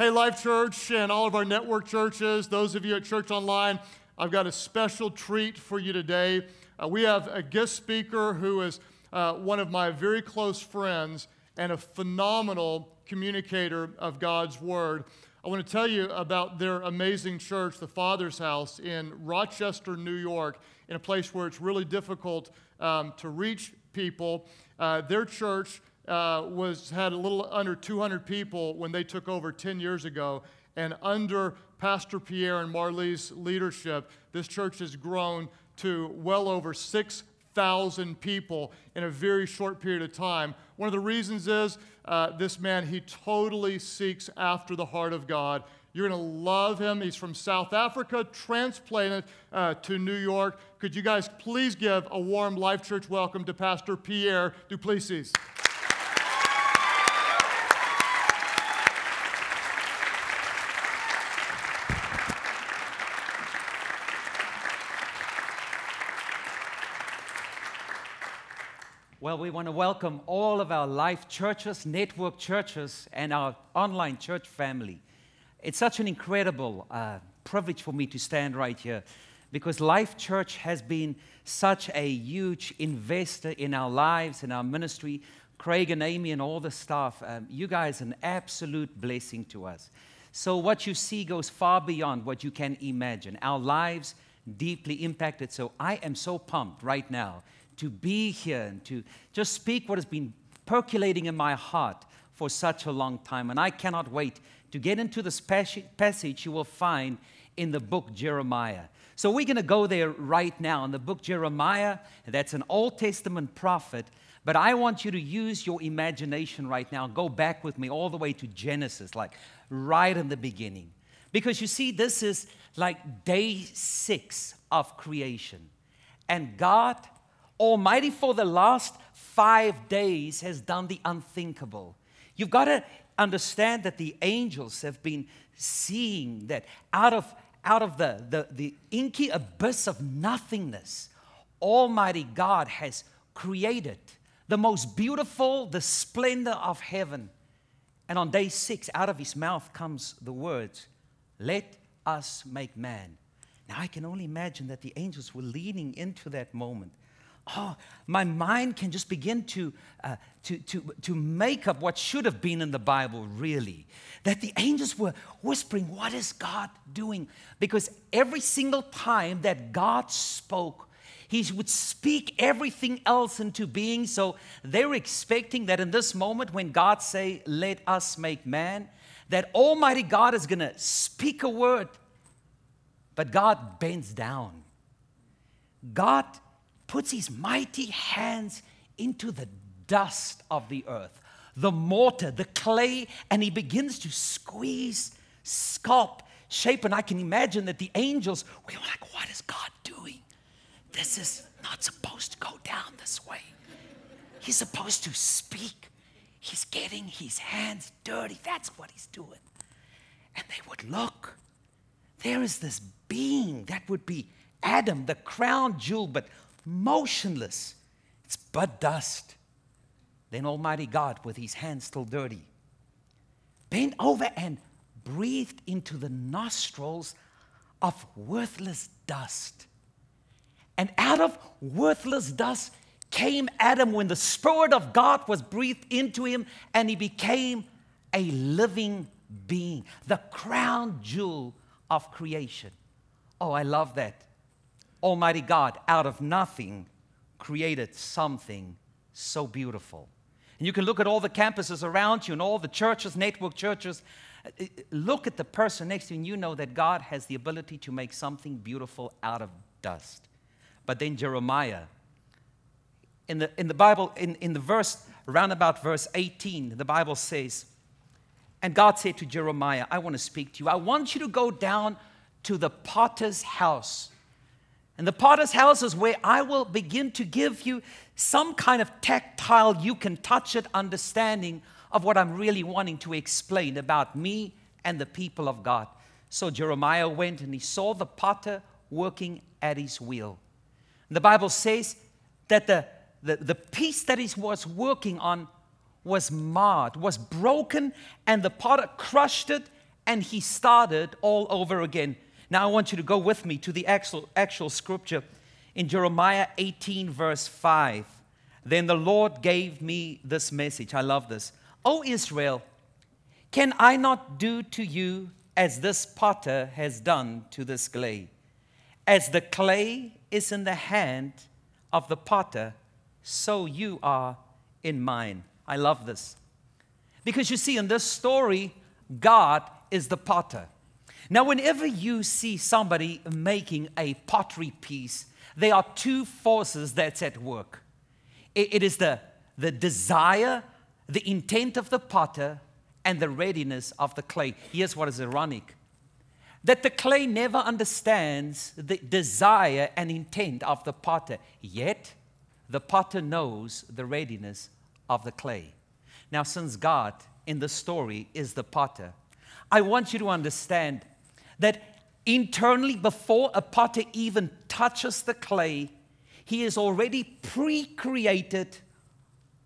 Hey, Life Church and all of our network churches, those of you at Church Online, I've got a special treat for you today. Uh, we have a guest speaker who is uh, one of my very close friends and a phenomenal communicator of God's Word. I want to tell you about their amazing church, the Father's House in Rochester, New York, in a place where it's really difficult um, to reach people. Uh, their church uh, was had a little under 200 people when they took over 10 years ago, and under Pastor Pierre and Marley's leadership, this church has grown to well over 6,000 people in a very short period of time. One of the reasons is uh, this man, he totally seeks after the heart of God. You're going to love him. He's from South Africa, transplanted uh, to New York. Could you guys please give a warm Life Church welcome to Pastor Pierre du Well, we want to welcome all of our life churches, network churches, and our online church family. It's such an incredible uh, privilege for me to stand right here because Life Church has been such a huge investor in our lives, in our ministry. Craig and Amy and all the staff, um, you guys, an absolute blessing to us. So, what you see goes far beyond what you can imagine. Our lives deeply impacted. So, I am so pumped right now to be here and to just speak what has been percolating in my heart for such a long time. And I cannot wait to get into this passage you will find in the book Jeremiah. So we're going to go there right now in the book Jeremiah. That's an Old Testament prophet. But I want you to use your imagination right now. Go back with me all the way to Genesis, like right in the beginning. Because you see, this is like day six of creation. And God Almighty for the last five days has done the unthinkable. You've got to understand that the angels have been seeing that out of, out of the, the, the inky abyss of nothingness, Almighty God has created the most beautiful, the splendor of heaven. And on day six, out of his mouth comes the words, Let us make man. Now, I can only imagine that the angels were leaning into that moment oh, my mind can just begin to, uh, to, to, to make up what should have been in the Bible, really. That the angels were whispering, What is God doing? Because every single time that God spoke, he would speak everything else into being. So they were expecting that in this moment when God say, "Let us make man," that Almighty God is to speak a word. But God bends down. God puts his mighty hands into the dust of the earth, the mortar, the clay, and he begins to squeeze, sculpt, shape. And I can imagine that the angels were like, What is God doing? This is not supposed to go down this way. He's supposed to speak. He's getting his hands dirty. That's what he's doing. And they would look. There is this being that would be Adam, the crown jewel, but motionless. It's but dust. Then Almighty God, with his hands still dirty, bent over and breathed into the nostrils of worthless dust. And out of worthless dust came Adam when the Spirit of God was breathed into him and he became a living being, the crown jewel of creation. Oh, I love that. Almighty God, out of nothing, created something so beautiful. And you can look at all the campuses around you and all the churches, network churches. Uh, look at the person next to you, and you know that God has the ability to make something beautiful out of dust. But then Jeremiah, in the, in the Bible, in, in the verse, around about verse 18, the Bible says, And God said to Jeremiah, I want to speak to you. I want you to go down to the potter's house and the potter's house is where I will begin to give you some kind of tactile, you can touch it understanding of what I'm really wanting to explain about me and the people of God. So Jeremiah went and he saw the potter working at his wheel. And the Bible says that the, the, the piece that he was working on was marred, was broken, and the potter crushed it and he started all over again. Now I want you to go with me to the actual, actual scripture in Jeremiah 18, verse 5. Then the Lord gave me this message. I love this. O Israel, can I not do to you as this potter has done to this clay? As the clay is in the hand of the potter, so you are in mine. I love this. Because you see, in this story, God is the potter. Now, whenever you see somebody making a pottery piece, there are two forces that's at work it, is the, the desire, the intent of the potter, and the readiness of the clay. Here's what is ironic that the clay never understands the desire and intent of the potter, yet the potter knows the readiness of the clay. Now, since God in the story is the potter, I want you to understand that internally, before a potter even touches the clay, he is already pre created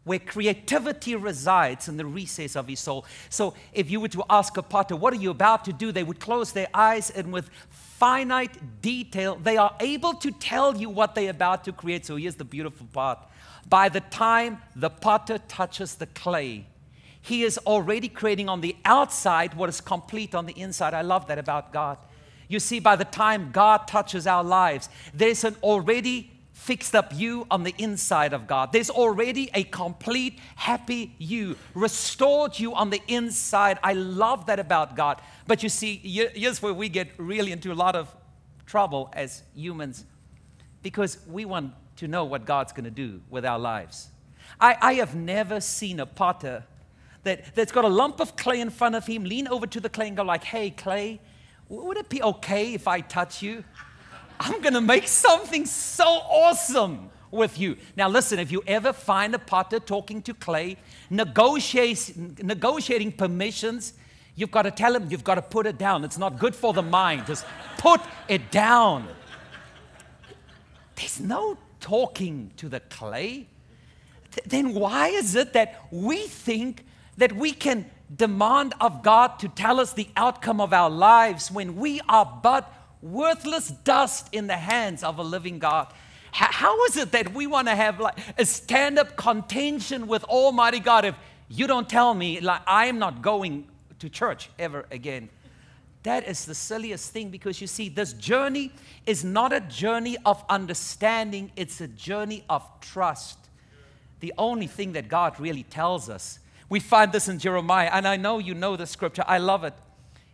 where creativity resides in the recess of his soul. So, if you were to ask a potter, What are you about to do? they would close their eyes and with finite detail, they are able to tell you what they're about to create. So, here's the beautiful part. By the time the potter touches the clay, he is already creating on the outside what is complete on the inside. I love that about God. You see, by the time God touches our lives, there's an already fixed up you on the inside of God. There's already a complete, happy you, restored you on the inside. I love that about God. But you see, here's where we get really into a lot of trouble as humans because we want to know what God's going to do with our lives. I, I have never seen a potter that, that's got a lump of clay in front of him, lean over to the clay and go like, hey, clay, would it be okay if I touch you? I'm going to make something so awesome with you. Now, listen, if you ever find a potter talking to clay, negotiating permissions, you've got to tell him you've got to put it down. It's not good for the mind. Just put it down. There's no talking to the clay. Th- then why is it that we think that we can demand of God to tell us the outcome of our lives when we are but worthless dust in the hands of a living God? How is it that we want to have like a stand up contention with Almighty God if you don't tell me, like, I am not going to church ever again? That is the silliest thing because you see, this journey is not a journey of understanding, it's a journey of trust. The only thing that God really tells us we find this in Jeremiah, and I know you know the scripture. I love it.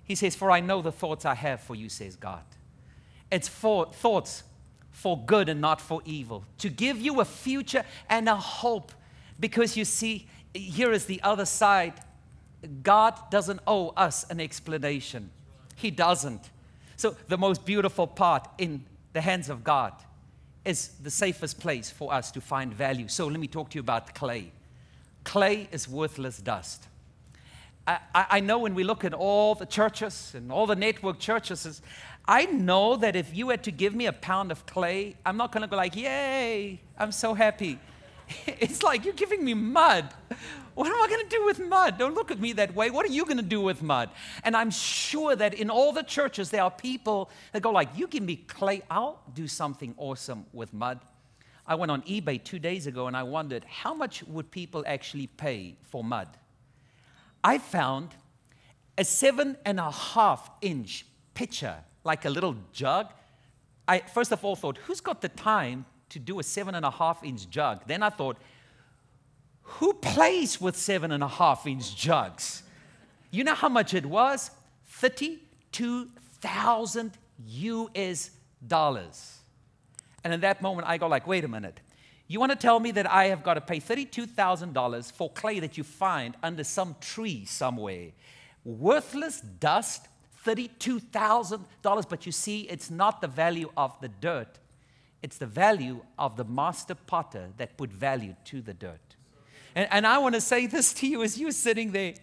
He says, For I know the thoughts I have for you, says God. It's for thoughts for good and not for evil, to give you a future and a hope. Because you see, here is the other side God doesn't owe us an explanation, He doesn't. So, the most beautiful part in the hands of God is the safest place for us to find value. So, let me talk to you about clay clay is worthless dust. I, I, know when we look at all the churches and all the network churches, I know that if you had to give me a pound of clay, I'm not going to go like, yay, I'm so happy. It's like you're giving me mud. What am I going to do with mud? Don't look at me that way. What are you going to do with mud? And I'm sure that in all the churches there are people that go like, "You give me clay, I'll do something awesome with mud." I went on eBay two days ago and I wondered how much would people actually pay for mud? I found a seven and a half inch pitcher, like a little jug. I first of all thought, who's got the time to do a seven and a half inch jug? Then I thought, who plays with seven and a half inch jugs? You know how much it was? 32,000 US dollars. And in that moment, I go like, wait a minute. You want to tell me that I have got to pay $32,000 for clay that you find under some tree somewhere? Worthless dust, $32,000. But you see, it's not the value of the dirt, it's the value of the master potter that put value to the dirt. And, and I want to say this to you as you're sitting there.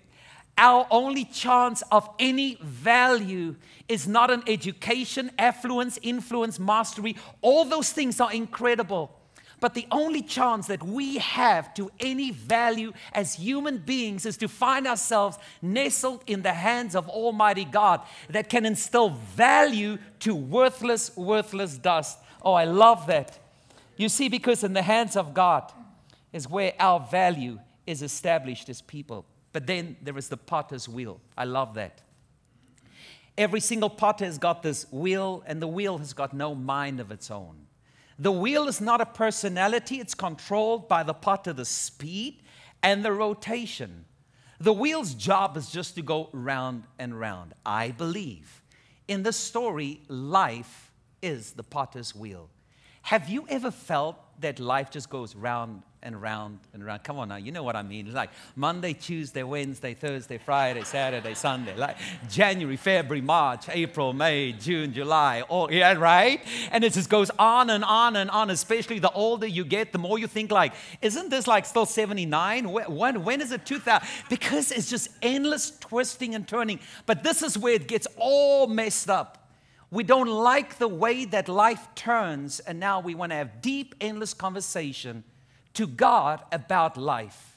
Our only chance of any value is not an education, affluence, influence, mastery. All those things are incredible. But the only chance that we have to any value as human beings is to find ourselves nestled in the hands of Almighty God that can instill value to worthless, worthless dust. Oh, I love that. You see, because in the hands of God is where our value is established as people. But then there is the potter's wheel. I love that. Every single potter has got this wheel, and the wheel has got no mind of its own. The wheel is not a personality, it's controlled by the potter, the speed and the rotation. The wheel's job is just to go round and round. I believe in this story, life is the potter's wheel. Have you ever felt that life just goes round and round and round. Come on now, you know what I mean. It's like Monday, Tuesday, Wednesday, Thursday, Friday, Saturday, Sunday, like January, February, March, April, May, June, July, all yeah, right? And it just goes on and on and on, especially the older you get, the more you think like, isn't this like still 79? When, when is it 2000? Because it's just endless twisting and turning. But this is where it gets all messed up. We don't like the way that life turns, and now we want to have deep, endless conversation to God about life.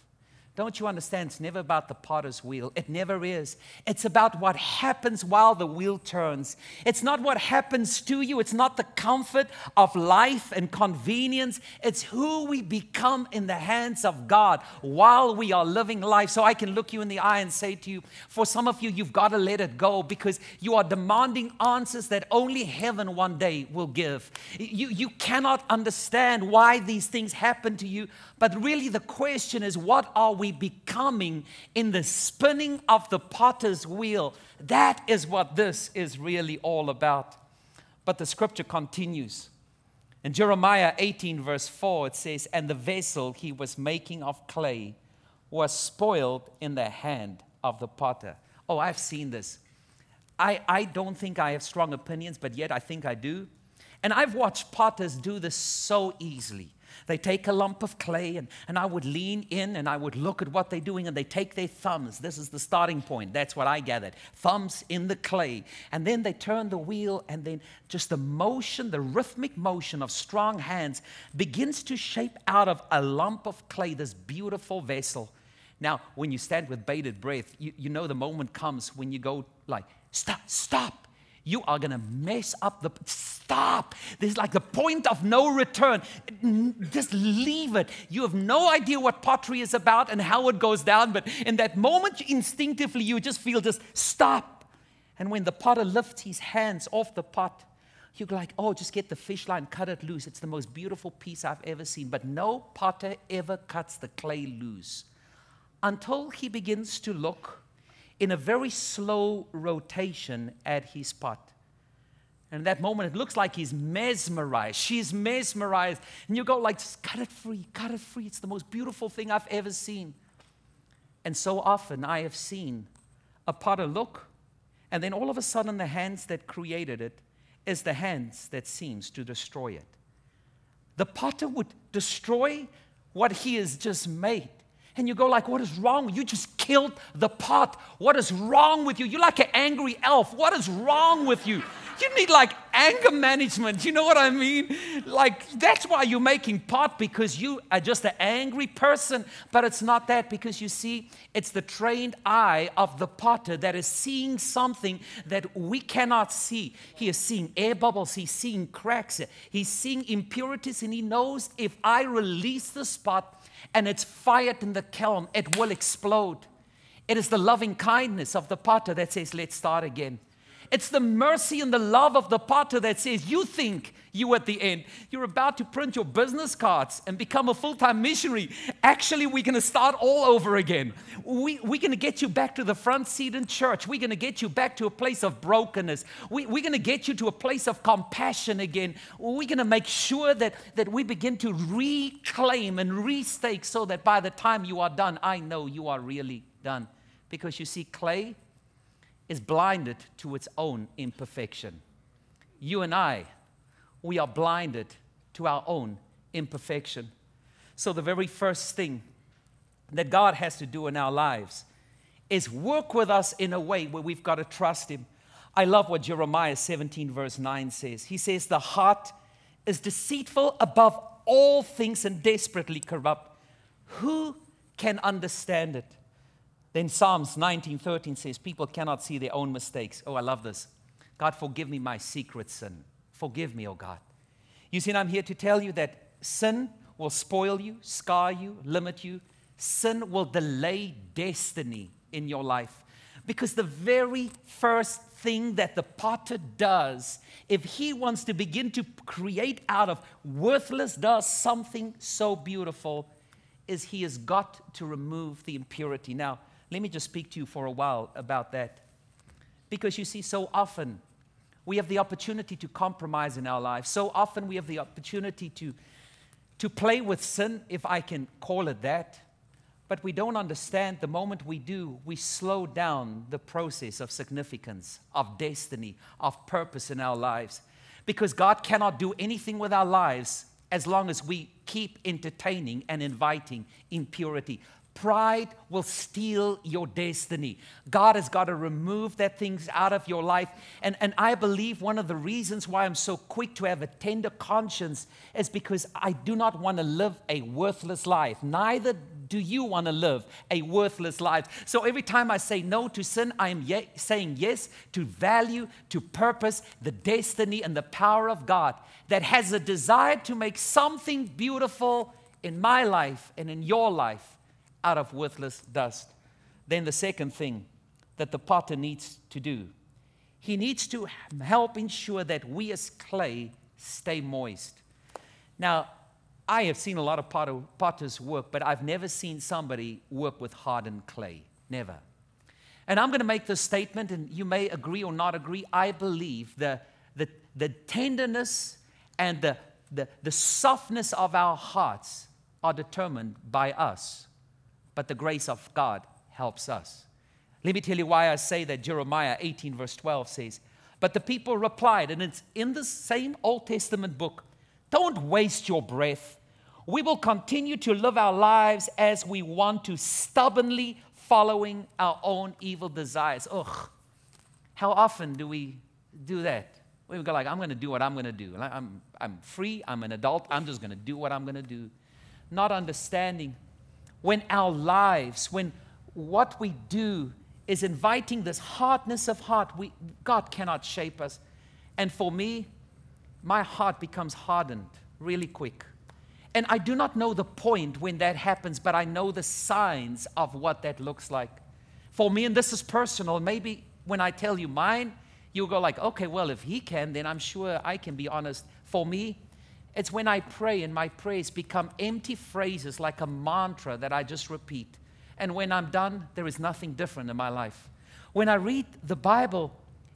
Don't you understand? It's never about the potter's wheel. It never is. It's about what happens while the wheel turns. It's not what happens to you. It's not the comfort of life and convenience. It's who we become in the hands of God while we are living life. So I can look you in the eye and say to you, for some of you, you've got to let it go because you are demanding answers that only heaven one day will give. You, you cannot understand why these things happen to you, but really the question is, what are we becoming in the spinning of the potter's wheel. That is what this is really all about. But the scripture continues. In Jeremiah 18, verse 4, it says, And the vessel he was making of clay was spoiled in the hand of the potter. Oh, I've seen this. I, I don't think I have strong opinions, but yet I think I do. And I've watched potters do this so easily. They take a lump of clay, and, and I would lean in and I would look at what they're doing, and they take their thumbs. This is the starting point. That's what I gathered. Thumbs in the clay. And then they turn the wheel, and then just the motion, the rhythmic motion of strong hands begins to shape out of a lump of clay this beautiful vessel. Now, when you stand with bated breath, you, you know the moment comes when you go like, stop, stop you are going to mess up the stop. There's like the point of no return. Just leave it. You have no idea what pottery is about and how it goes down but in that moment instinctively you just feel just stop. And when the potter lifts his hands off the pot you're like oh just get the fish line cut it loose. It's the most beautiful piece i've ever seen. But no potter ever cuts the clay loose until he begins to look in a very slow rotation at his pot. And that moment, it looks like he's mesmerized. She's mesmerized. And you go like, just cut it free, cut it free. It's the most beautiful thing I've ever seen. And so often I have seen a potter look, and then all of a sudden the hands that created it is the hands that seems to destroy it. The potter would destroy what he has just made and you go like what is wrong you just killed the pot. What is wrong with you? You're like an angry elf. What is wrong with you? You need like anger management. You know what i mean? Like that's why you're making pot because you are just an angry person. But it's not that because you see it's the trained eye of the potter that is seeing something that we cannot see. He is seeing air bubbles. He's seeing cracks. He's seeing impurities and he knows if i release the spot and it's fired in the kiln, it will explode. It is the loving kindness of the potter that says, Let's start again. It's the mercy and the love of the potter that says, You think you at the end, you're about to print your business cards and become a full time missionary. Actually, we're going to start all over again. We, we're going to get you back to the front seat in church. We're going to get you back to a place of brokenness. We, we're going to get you to a place of compassion again. We're going to make sure that, that we begin to reclaim and restake so that by the time you are done, I know you are really done. Because you see, clay is blinded to its own imperfection. You and I, we are blinded to our own imperfection. So, the very first thing that God has to do in our lives is work with us in a way where we've got to trust Him. I love what Jeremiah 17, verse 9 says. He says, The heart is deceitful above all things and desperately corrupt. Who can understand it? Then Psalms 19:13 says, People cannot see their own mistakes. Oh, I love this. God, forgive me my secret sin. Forgive me, oh God. You see, and I'm here to tell you that sin will spoil you, scar you, limit you. Sin will delay destiny in your life. Because the very first thing that the potter does, if he wants to begin to create out of worthless dust something so beautiful, is he has got to remove the impurity. Now, let me just speak to you for a while about that. Because you see, so often we have the opportunity to compromise in our lives. So often we have the opportunity to, to play with sin, if I can call it that. But we don't understand the moment we do, we slow down the process of significance, of destiny, of purpose in our lives. Because God cannot do anything with our lives as long as we keep entertaining and inviting impurity. Pride will steal your destiny. God has got to remove that things out of your life. And, and I believe one of the reasons why I'm so quick to have a tender conscience is because I do not want to live a worthless life. Neither do you want to live a worthless life. So every time I say no to sin, I am ye- saying yes to value, to purpose, the destiny, and the power of God that has a desire to make something beautiful in my life and in your life out of worthless dust. Then the second thing that the potter needs to do, he needs to help ensure that we as clay stay moist. Now, I have seen a lot of potter, potters work, but I've never seen somebody work with hardened clay. Never. And I'm going to make this statement, and you may agree or not agree. I believe the, the, the tenderness and the, the, the softness of our hearts are determined by us but the grace of God helps us. Let me tell you why I say that. Jeremiah 18, verse 12 says, But the people replied, and it's in the same Old Testament book Don't waste your breath. We will continue to live our lives as we want to, stubbornly following our own evil desires. Ugh. How often do we do that? We go like, I'm going to do what I'm going to do. I'm, I'm free. I'm an adult. I'm just going to do what I'm going to do. Not understanding when our lives, when what we do is inviting this hardness of heart, we, God cannot shape us. And for me, my heart becomes hardened really quick. And I do not know the point when that happens, but I know the signs of what that looks like. For me, and this is personal, maybe when I tell you mine, you'll go like, okay, well, if he can, then I'm sure I can be honest. For me, it's when I pray and my prayers become empty phrases like a mantra that I just repeat. And when I'm done, there is nothing different in my life. When I read the Bible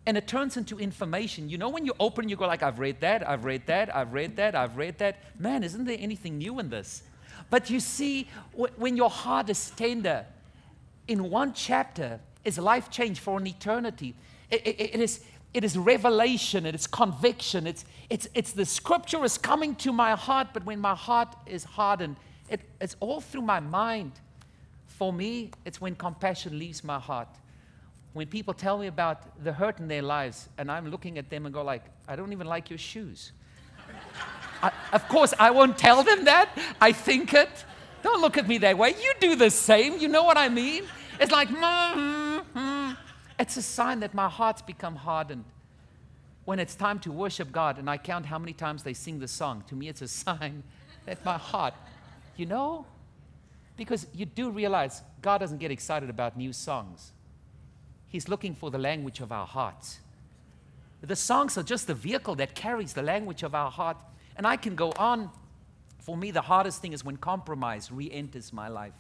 and it turns into information, you know, when you open, you go like, I've read that, I've read that, I've read that, I've read that. Man, isn't there anything new in this? But you see, when your heart is tender, in one chapter is life change for an eternity. It, it, it, is, it is revelation, it is conviction, it's, it's, it's the scripture is coming to my heart, but when my heart is hardened, it, it's all through my mind. For me, it's when compassion leaves my heart. When people tell me about the hurt in their lives, and I'm looking at them and go like, I don't even like your shoes. I, of course, I won't tell them that. I think it. Don't look at me that way. You do the same. You know what I mean? It's like, mm-hmm. It's a sign that my heart's become hardened. When it's time to worship God and I count how many times they sing the song, to me it's a sign that my heart, you know, because you do realize God doesn't get excited about new songs. He's looking for the language of our hearts. The songs are just the vehicle that carries the language of our heart. And I can go on. For me, the hardest thing is when compromise re enters my life.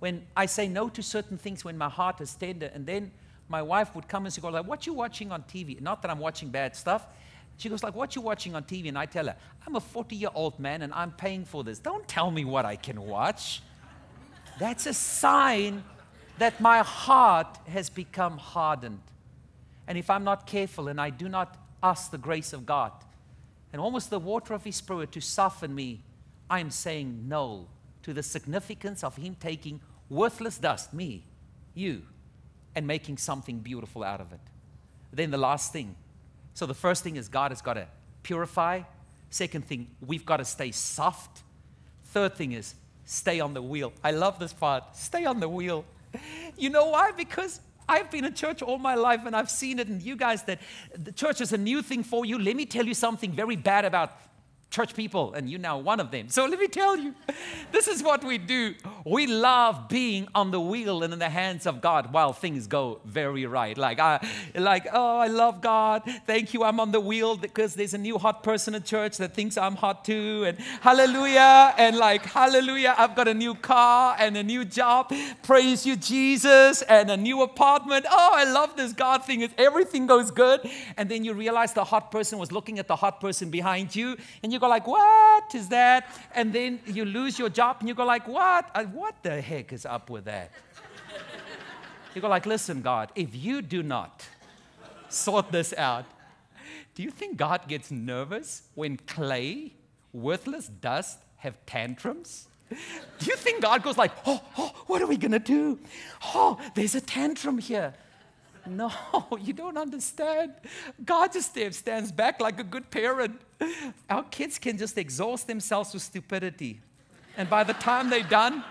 When I say no to certain things when my heart is tender, and then my wife would come and she go like, "What you watching on TV?" Not that I'm watching bad stuff. She goes like, "What you watching on TV?" And I tell her, "I'm a 40-year-old man and I'm paying for this. Don't tell me what I can watch." That's a sign that my heart has become hardened. And if I'm not careful and I do not ask the grace of God and almost the water of His Spirit to soften me, I'm saying no to the significance of Him taking worthless dust, me, you, and making something beautiful out of it. Then the last thing. So the first thing is God has got to purify. Second thing, we've got to stay soft. Third thing is stay on the wheel. I love this part. Stay on the wheel. You know why? Because I've been in church all my life and I've seen it in you guys that the church is a new thing for you. Let me tell you something very bad about church people, and you're now one of them. So let me tell you, this is what we do. We love being on the wheel and in the hands of God while things go very right. Like, I, like, oh, I love God. Thank you. I'm on the wheel because there's a new hot person in church that thinks I'm hot too. And hallelujah. And like, hallelujah, I've got a new car and a new job. Praise you, Jesus. And a new apartment. Oh, I love this God thing. Everything goes good. And then you realize the hot person was looking at the hot person behind you. And you you go like, what is that? And then you lose your job and you go like, what? Uh, what the heck is up with that? you go like, listen, God, if you do not sort this out, do you think God gets nervous when clay, worthless dust, have tantrums? Do you think God goes like, oh, oh, what are we gonna do? Oh, there's a tantrum here. No, you don't understand. God just stands back like a good parent. Our kids can just exhaust themselves with stupidity. And by the time they're done,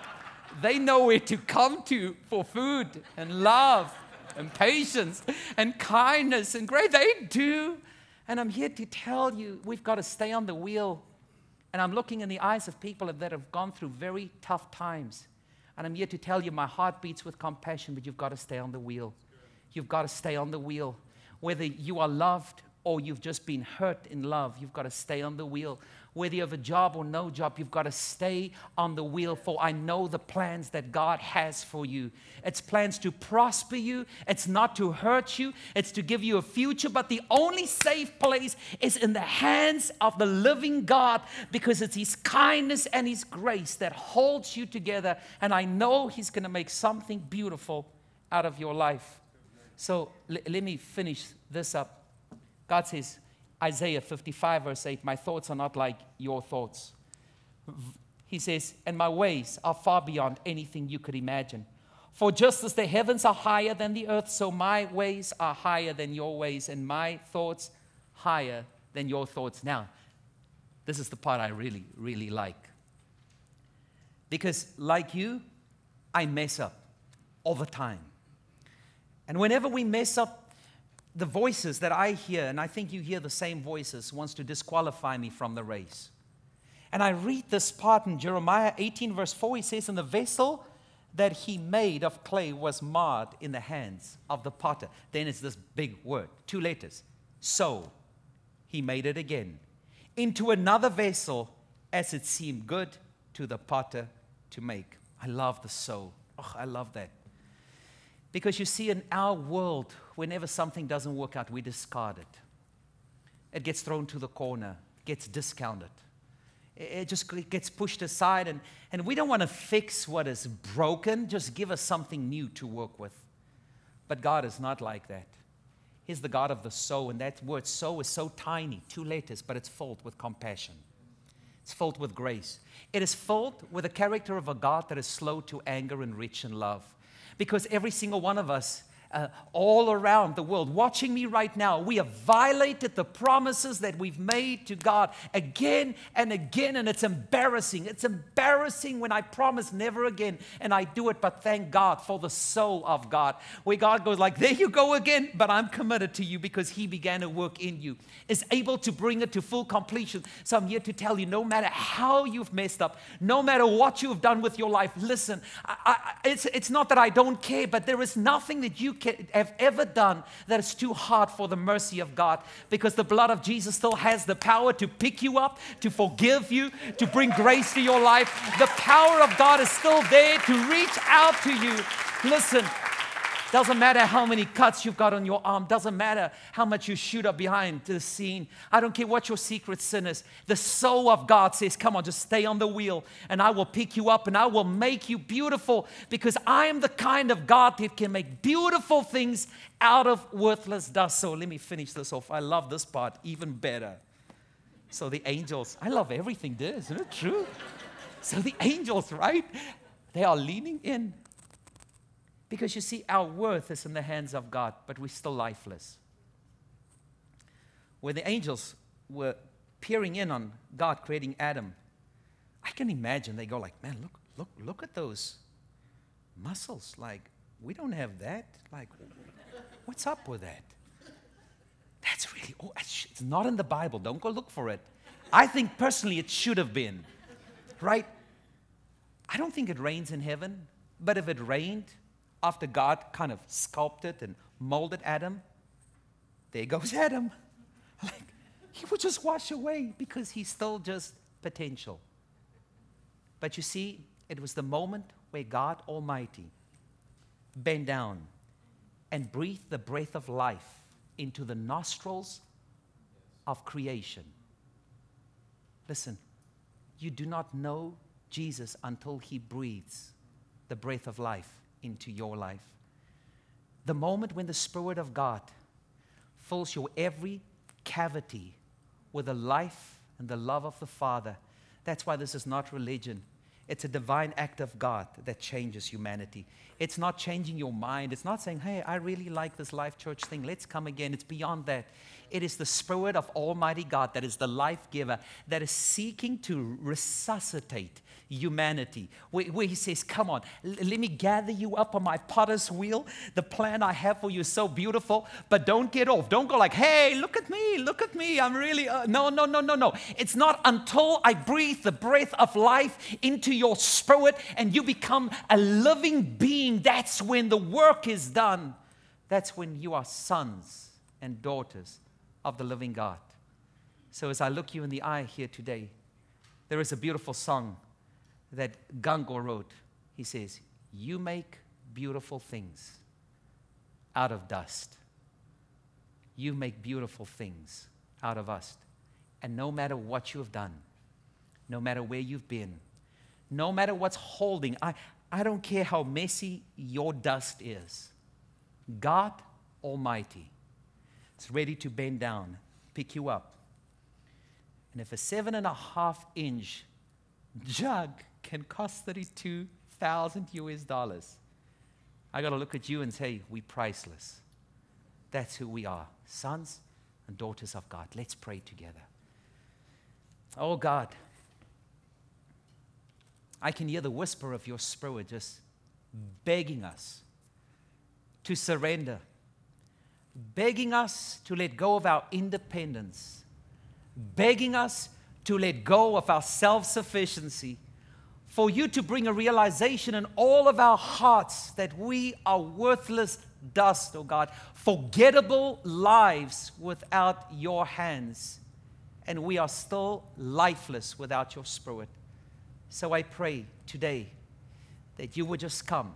they know where to come to for food and love and patience and kindness and grace. They do. And I'm here to tell you we've got to stay on the wheel. And I'm looking in the eyes of people that have gone through very tough times. And I'm here to tell you my heart beats with compassion, but you've got to stay on the wheel. You've got to stay on the wheel. Whether you are loved or you've just been hurt in love, you've got to stay on the wheel. Whether you have a job or no job, you've got to stay on the wheel. For I know the plans that God has for you. It's plans to prosper you, it's not to hurt you, it's to give you a future. But the only safe place is in the hands of the living God because it's His kindness and His grace that holds you together. And I know He's going to make something beautiful out of your life. So l- let me finish this up. God says, Isaiah 55, verse 8, My thoughts are not like your thoughts. He says, And my ways are far beyond anything you could imagine. For just as the heavens are higher than the earth, so my ways are higher than your ways, and my thoughts higher than your thoughts. Now, this is the part I really, really like. Because, like you, I mess up all the time. And whenever we mess up, the voices that I hear, and I think you hear the same voices, wants to disqualify me from the race. And I read this part in Jeremiah 18, verse 4. He says, And the vessel that he made of clay was marred in the hands of the potter. Then it's this big word, two letters. So he made it again into another vessel as it seemed good to the potter to make. I love the so. Oh, I love that. Because you see, in our world, whenever something doesn't work out, we discard it. It gets thrown to the corner, gets discounted. It just gets pushed aside, and, and we don't want to fix what is broken. Just give us something new to work with. But God is not like that. He's the God of the so, and that word so is so tiny, two letters, but it's filled with compassion. It's filled with grace. It is filled with the character of a God that is slow to anger and rich in love. Because every single one of us uh, all around the world, watching me right now, we have violated the promises that we've made to God again and again, and it's embarrassing. It's embarrassing when I promise never again and I do it, but thank God for the soul of God, where God goes like, "There you go again," but I'm committed to you because He began to work in you, is able to bring it to full completion. So I'm here to tell you, no matter how you've messed up, no matter what you've done with your life, listen. I, I, it's it's not that I don't care, but there is nothing that you can, have ever done that is too hard for the mercy of God because the blood of Jesus still has the power to pick you up, to forgive you, to bring grace to your life. The power of God is still there to reach out to you. Listen, doesn't matter how many cuts you've got on your arm. Doesn't matter how much you shoot up behind the scene. I don't care what your secret sin is. The soul of God says, Come on, just stay on the wheel, and I will pick you up and I will make you beautiful because I am the kind of God that can make beautiful things out of worthless dust. So let me finish this off. I love this part even better. So the angels, I love everything there, isn't it true? So the angels, right? They are leaning in because you see, our worth is in the hands of God, but we're still lifeless. When the angels were peering in on God creating Adam, I can imagine they go like, man, look, look, look at those muscles. Like, we don't have that. Like, what's up with that? That's really, oh, it's not in the Bible. Don't go look for it. I think personally it should have been, right? I don't think it rains in heaven, but if it rained after God kind of sculpted and molded Adam, there goes Adam. Like, he would just wash away because he's still just potential. But you see, it was the moment where God Almighty bent down and breathed the breath of life into the nostrils of creation. Listen, you do not know Jesus until he breathes the breath of life into your life. The moment when the Spirit of God fills your every cavity with the life and the love of the Father, that's why this is not religion. It's a divine act of God that changes humanity. It's not changing your mind. It's not saying, hey, I really like this life church thing. Let's come again. It's beyond that. It is the Spirit of Almighty God that is the life giver that is seeking to resuscitate humanity. Where, where, He says, Come on, let me gather you up on my potter's wheel. The plan I have for you is so beautiful, but don't get off. Don't go like, Hey, look at me, look at me. I'm really, uh, no, no, no, no, no. It's not until I breathe the breath of life into your spirit and you become a living being. That's when the work is done. That's when you are sons and daughters of the living God. So, as I look you in the eye here today, there is a beautiful song that Gungor wrote. He says, You make beautiful things out of dust. You make beautiful things out of us. And no matter what you have done, no matter where you've been, no matter what's holding, I, I don't care how messy your dust is, God Almighty is ready to bend down, pick you up. And if a seven and a half inch jug can cost 32,000 US dollars, I got to look at you and say, We're priceless. That's who we are, sons and daughters of God. Let's pray together. Oh God, I can hear the whisper of your spirit just begging us to surrender begging us to let go of our independence, begging us to let go of our self sufficiency, for you to bring a realization in all of our hearts that we are worthless dust, oh God, forgettable lives without your hands, and we are still lifeless without your spirit. So I pray today that you would just come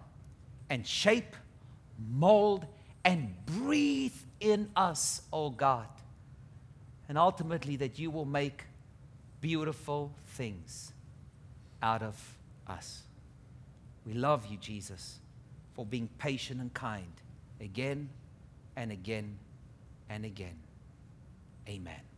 and shape, mold, and breathe in us, oh God. And ultimately, that you will make beautiful things out of us. We love you, Jesus, for being patient and kind again and again and again. Amen.